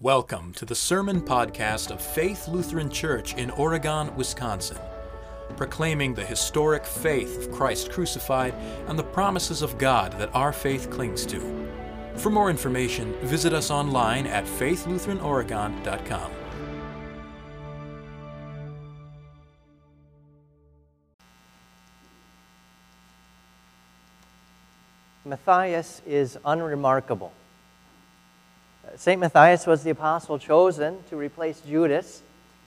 Welcome to the Sermon Podcast of Faith Lutheran Church in Oregon, Wisconsin, proclaiming the historic faith of Christ crucified and the promises of God that our faith clings to. For more information, visit us online at faithlutheranoregon.com. Matthias is unremarkable. St. Matthias was the apostle chosen to replace Judas,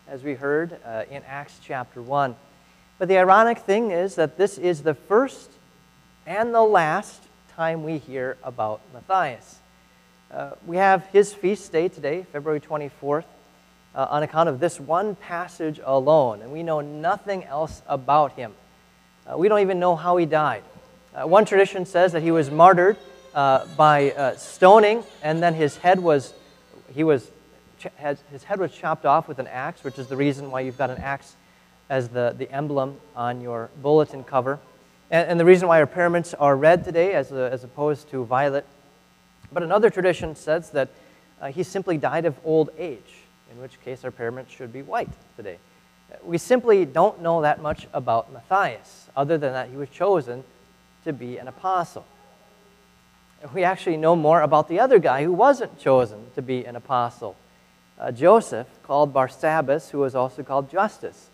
as we heard uh, in Acts chapter 1. But the ironic thing is that this is the first and the last time we hear about Matthias. Uh, we have his feast day today, February 24th, uh, on account of this one passage alone, and we know nothing else about him. Uh, we don't even know how he died. Uh, one tradition says that he was martyred uh, by uh, stoning, and then his head was he was his head was chopped off with an axe, which is the reason why you've got an axe as the, the emblem on your bulletin cover. And, and the reason why our paraments are red today as, a, as opposed to violet. But another tradition says that uh, he simply died of old age, in which case our paraments should be white today. We simply don't know that much about Matthias, other than that he was chosen to be an apostle we actually know more about the other guy who wasn't chosen to be an apostle. Uh, Joseph, called Barsabbas, who was also called Justus.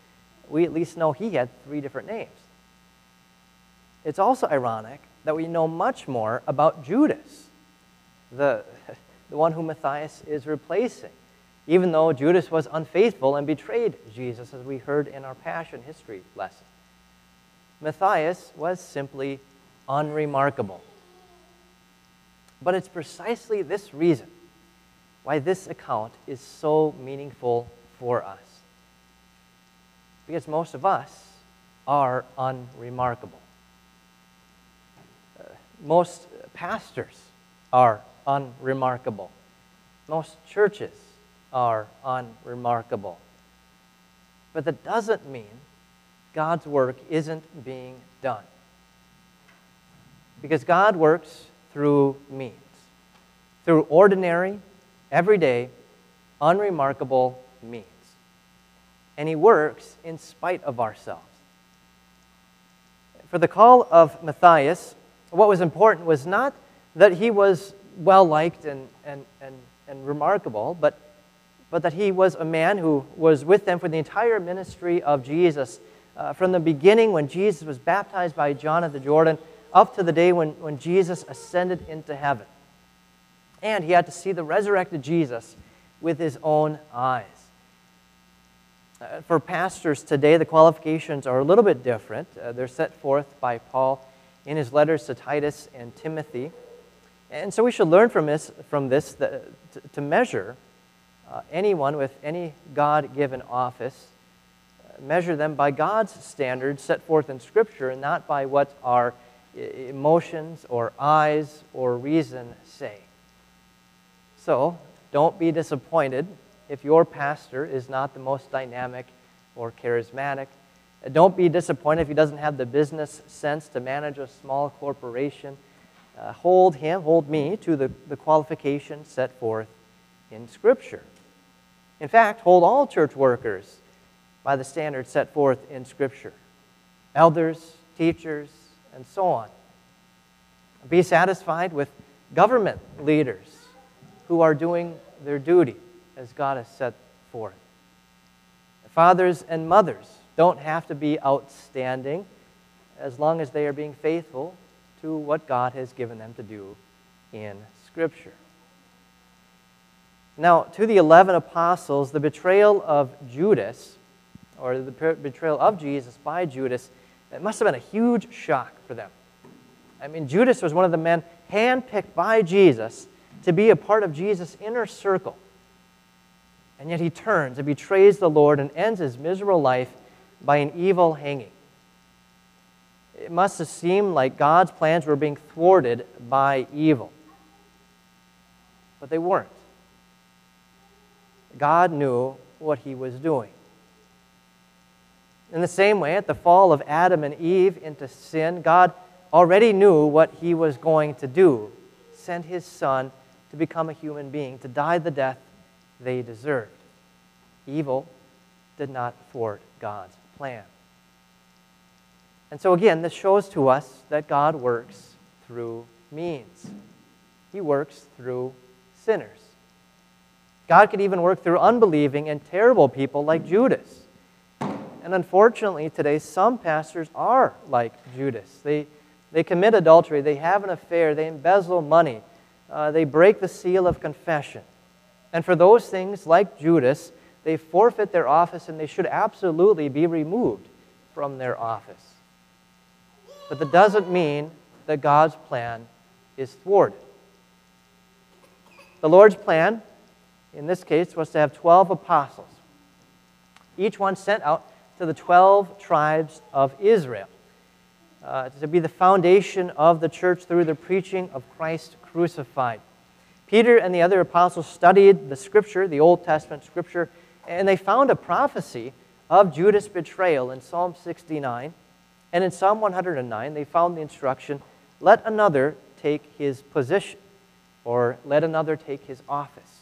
We at least know he had three different names. It's also ironic that we know much more about Judas, the, the one whom Matthias is replacing, even though Judas was unfaithful and betrayed Jesus, as we heard in our Passion history lesson. Matthias was simply unremarkable. But it's precisely this reason why this account is so meaningful for us. Because most of us are unremarkable. Uh, most pastors are unremarkable. Most churches are unremarkable. But that doesn't mean God's work isn't being done. Because God works through means, through ordinary, everyday, unremarkable means. And He works in spite of ourselves. For the call of Matthias, what was important was not that he was well liked and, and, and, and remarkable, but, but that he was a man who was with them for the entire ministry of Jesus. Uh, from the beginning, when Jesus was baptized by John at the Jordan, up to the day when, when Jesus ascended into heaven. And he had to see the resurrected Jesus with his own eyes. Uh, for pastors today, the qualifications are a little bit different. Uh, they're set forth by Paul in his letters to Titus and Timothy. And so we should learn from this, from this that, to, to measure uh, anyone with any God given office, uh, measure them by God's standards set forth in Scripture and not by what our emotions or eyes or reason say. So, don't be disappointed if your pastor is not the most dynamic or charismatic. Don't be disappointed if he doesn't have the business sense to manage a small corporation. Uh, hold him, hold me to the, the qualifications set forth in Scripture. In fact, hold all church workers by the standards set forth in Scripture elders, teachers, and so on. Be satisfied with government leaders who are doing their duty as God has set forth. Fathers and mothers don't have to be outstanding as long as they are being faithful to what God has given them to do in Scripture. Now, to the 11 apostles, the betrayal of Judas, or the betrayal of Jesus by Judas, it must have been a huge shock for them. I mean, Judas was one of the men handpicked by Jesus to be a part of Jesus' inner circle. And yet he turns and betrays the Lord and ends his miserable life by an evil hanging. It must have seemed like God's plans were being thwarted by evil. But they weren't. God knew what he was doing. In the same way, at the fall of Adam and Eve into sin, God already knew what he was going to do send his son to become a human being, to die the death they deserved. Evil did not thwart God's plan. And so, again, this shows to us that God works through means, He works through sinners. God could even work through unbelieving and terrible people like Judas. And unfortunately, today, some pastors are like Judas. They, they commit adultery, they have an affair, they embezzle money, uh, they break the seal of confession. And for those things, like Judas, they forfeit their office and they should absolutely be removed from their office. But that doesn't mean that God's plan is thwarted. The Lord's plan, in this case, was to have 12 apostles, each one sent out to the 12 tribes of Israel, uh, to be the foundation of the church through the preaching of Christ crucified. Peter and the other apostles studied the scripture, the Old Testament scripture, and they found a prophecy of Judas' betrayal in Psalm 69. And in Psalm 109, they found the instruction let another take his position, or let another take his office.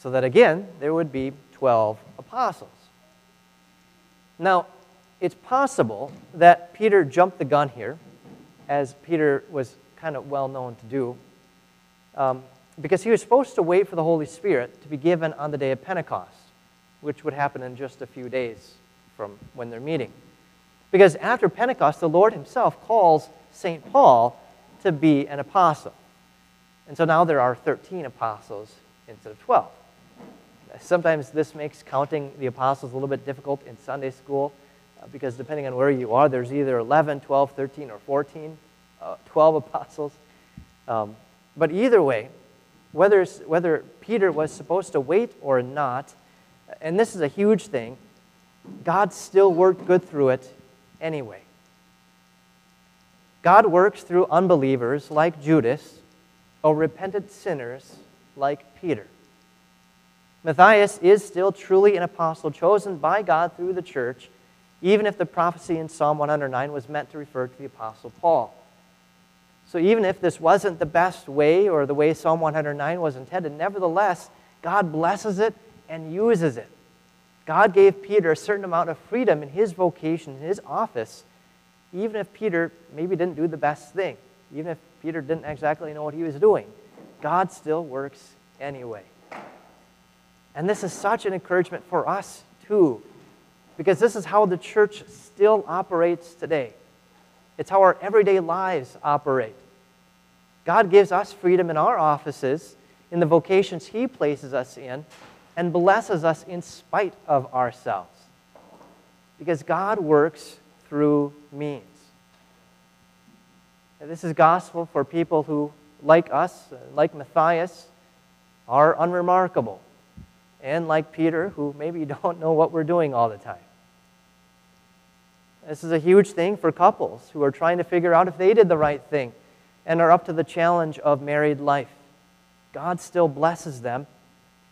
So that again, there would be 12 apostles. Now, it's possible that Peter jumped the gun here, as Peter was kind of well known to do, um, because he was supposed to wait for the Holy Spirit to be given on the day of Pentecost, which would happen in just a few days from when they're meeting. Because after Pentecost, the Lord himself calls St. Paul to be an apostle. And so now there are 13 apostles instead of 12. Sometimes this makes counting the apostles a little bit difficult in Sunday school uh, because depending on where you are, there's either 11, 12, 13, or 14, uh, 12 apostles. Um, but either way, whether, whether Peter was supposed to wait or not, and this is a huge thing, God still worked good through it anyway. God works through unbelievers like Judas or repentant sinners like Peter. Matthias is still truly an apostle chosen by God through the church, even if the prophecy in Psalm 109 was meant to refer to the apostle Paul. So even if this wasn't the best way or the way Psalm 109 was intended, nevertheless, God blesses it and uses it. God gave Peter a certain amount of freedom in his vocation, in his office, even if Peter maybe didn't do the best thing, even if Peter didn't exactly know what he was doing. God still works anyway. And this is such an encouragement for us, too, because this is how the church still operates today. It's how our everyday lives operate. God gives us freedom in our offices, in the vocations He places us in, and blesses us in spite of ourselves. Because God works through means. And this is gospel for people who, like us, like Matthias, are unremarkable and like Peter, who maybe don't know what we're doing all the time. This is a huge thing for couples who are trying to figure out if they did the right thing and are up to the challenge of married life. God still blesses them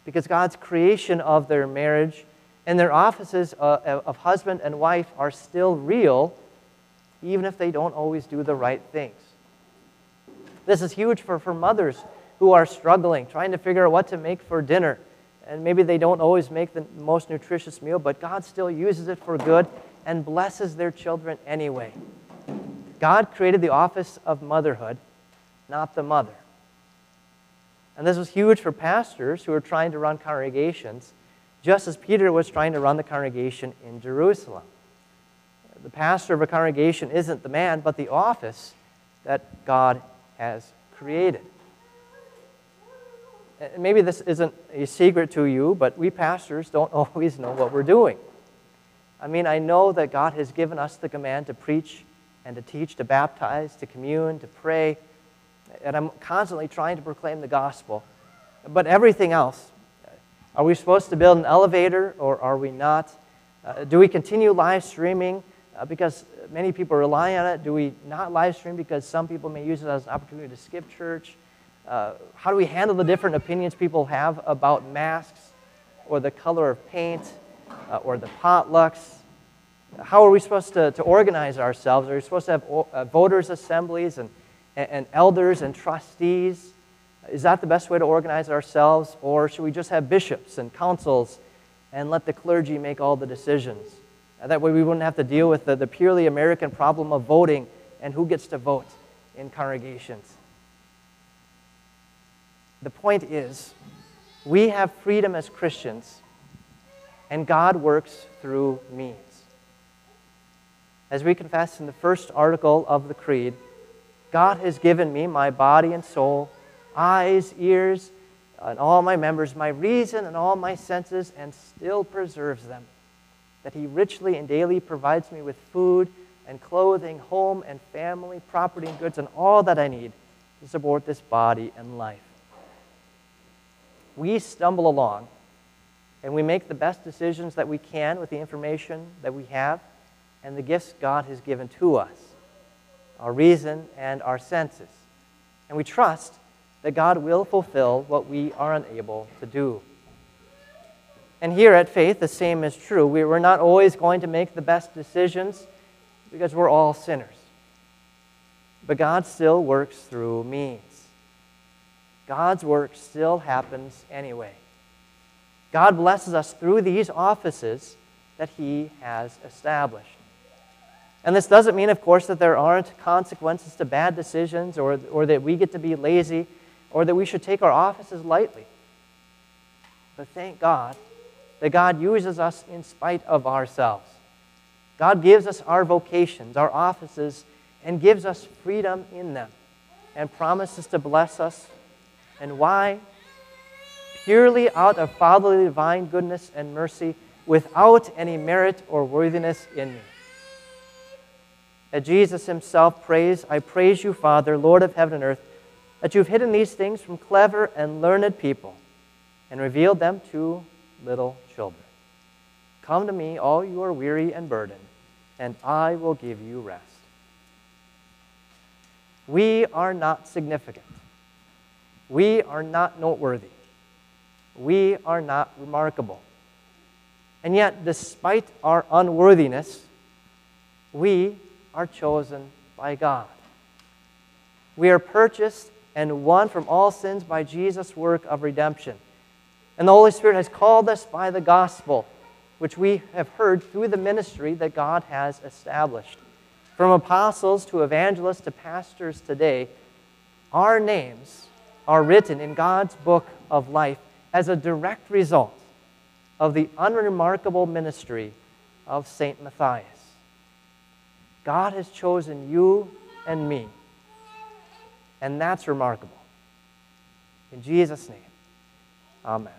because God's creation of their marriage and their offices uh, of husband and wife are still real, even if they don't always do the right things. This is huge for, for mothers who are struggling, trying to figure out what to make for dinner and maybe they don't always make the most nutritious meal, but God still uses it for good and blesses their children anyway. God created the office of motherhood, not the mother. And this was huge for pastors who were trying to run congregations, just as Peter was trying to run the congregation in Jerusalem. The pastor of a congregation isn't the man, but the office that God has created maybe this isn't a secret to you, but we pastors don't always know what we're doing. I mean, I know that God has given us the command to preach and to teach, to baptize, to commune, to pray, and I'm constantly trying to proclaim the gospel. But everything else, are we supposed to build an elevator or are we not? Uh, do we continue live streaming uh, because many people rely on it? Do we not live stream because some people may use it as an opportunity to skip church? Uh, how do we handle the different opinions people have about masks or the color of paint uh, or the potlucks? How are we supposed to, to organize ourselves? Are we supposed to have uh, voters' assemblies and, and, elders and trustees? Is that the best way to organize ourselves, or should we just have bishops and councils and let the clergy make all the decisions? And that way we wouldn't have to deal with the, the purely American problem of voting and who gets to vote in congregations. The point is, we have freedom as Christians, and God works through means. As we confess in the first article of the Creed, God has given me my body and soul, eyes, ears, and all my members, my reason and all my senses, and still preserves them. That He richly and daily provides me with food and clothing, home and family, property and goods, and all that I need to support this body and life. We stumble along and we make the best decisions that we can with the information that we have and the gifts God has given to us our reason and our senses. And we trust that God will fulfill what we are unable to do. And here at Faith, the same is true. We're not always going to make the best decisions because we're all sinners. But God still works through means. God's work still happens anyway. God blesses us through these offices that He has established. And this doesn't mean, of course, that there aren't consequences to bad decisions or, or that we get to be lazy or that we should take our offices lightly. But thank God that God uses us in spite of ourselves. God gives us our vocations, our offices, and gives us freedom in them and promises to bless us. And why? Purely out of fatherly divine goodness and mercy, without any merit or worthiness in me. As Jesus himself prays, I praise you, Father, Lord of heaven and earth, that you've hidden these things from clever and learned people and revealed them to little children. Come to me, all you are weary and burdened, and I will give you rest. We are not significant. We are not noteworthy. We are not remarkable. And yet, despite our unworthiness, we are chosen by God. We are purchased and won from all sins by Jesus' work of redemption. And the Holy Spirit has called us by the gospel which we have heard through the ministry that God has established. From apostles to evangelists to pastors today, our names are written in God's book of life as a direct result of the unremarkable ministry of St. Matthias. God has chosen you and me, and that's remarkable. In Jesus' name, amen.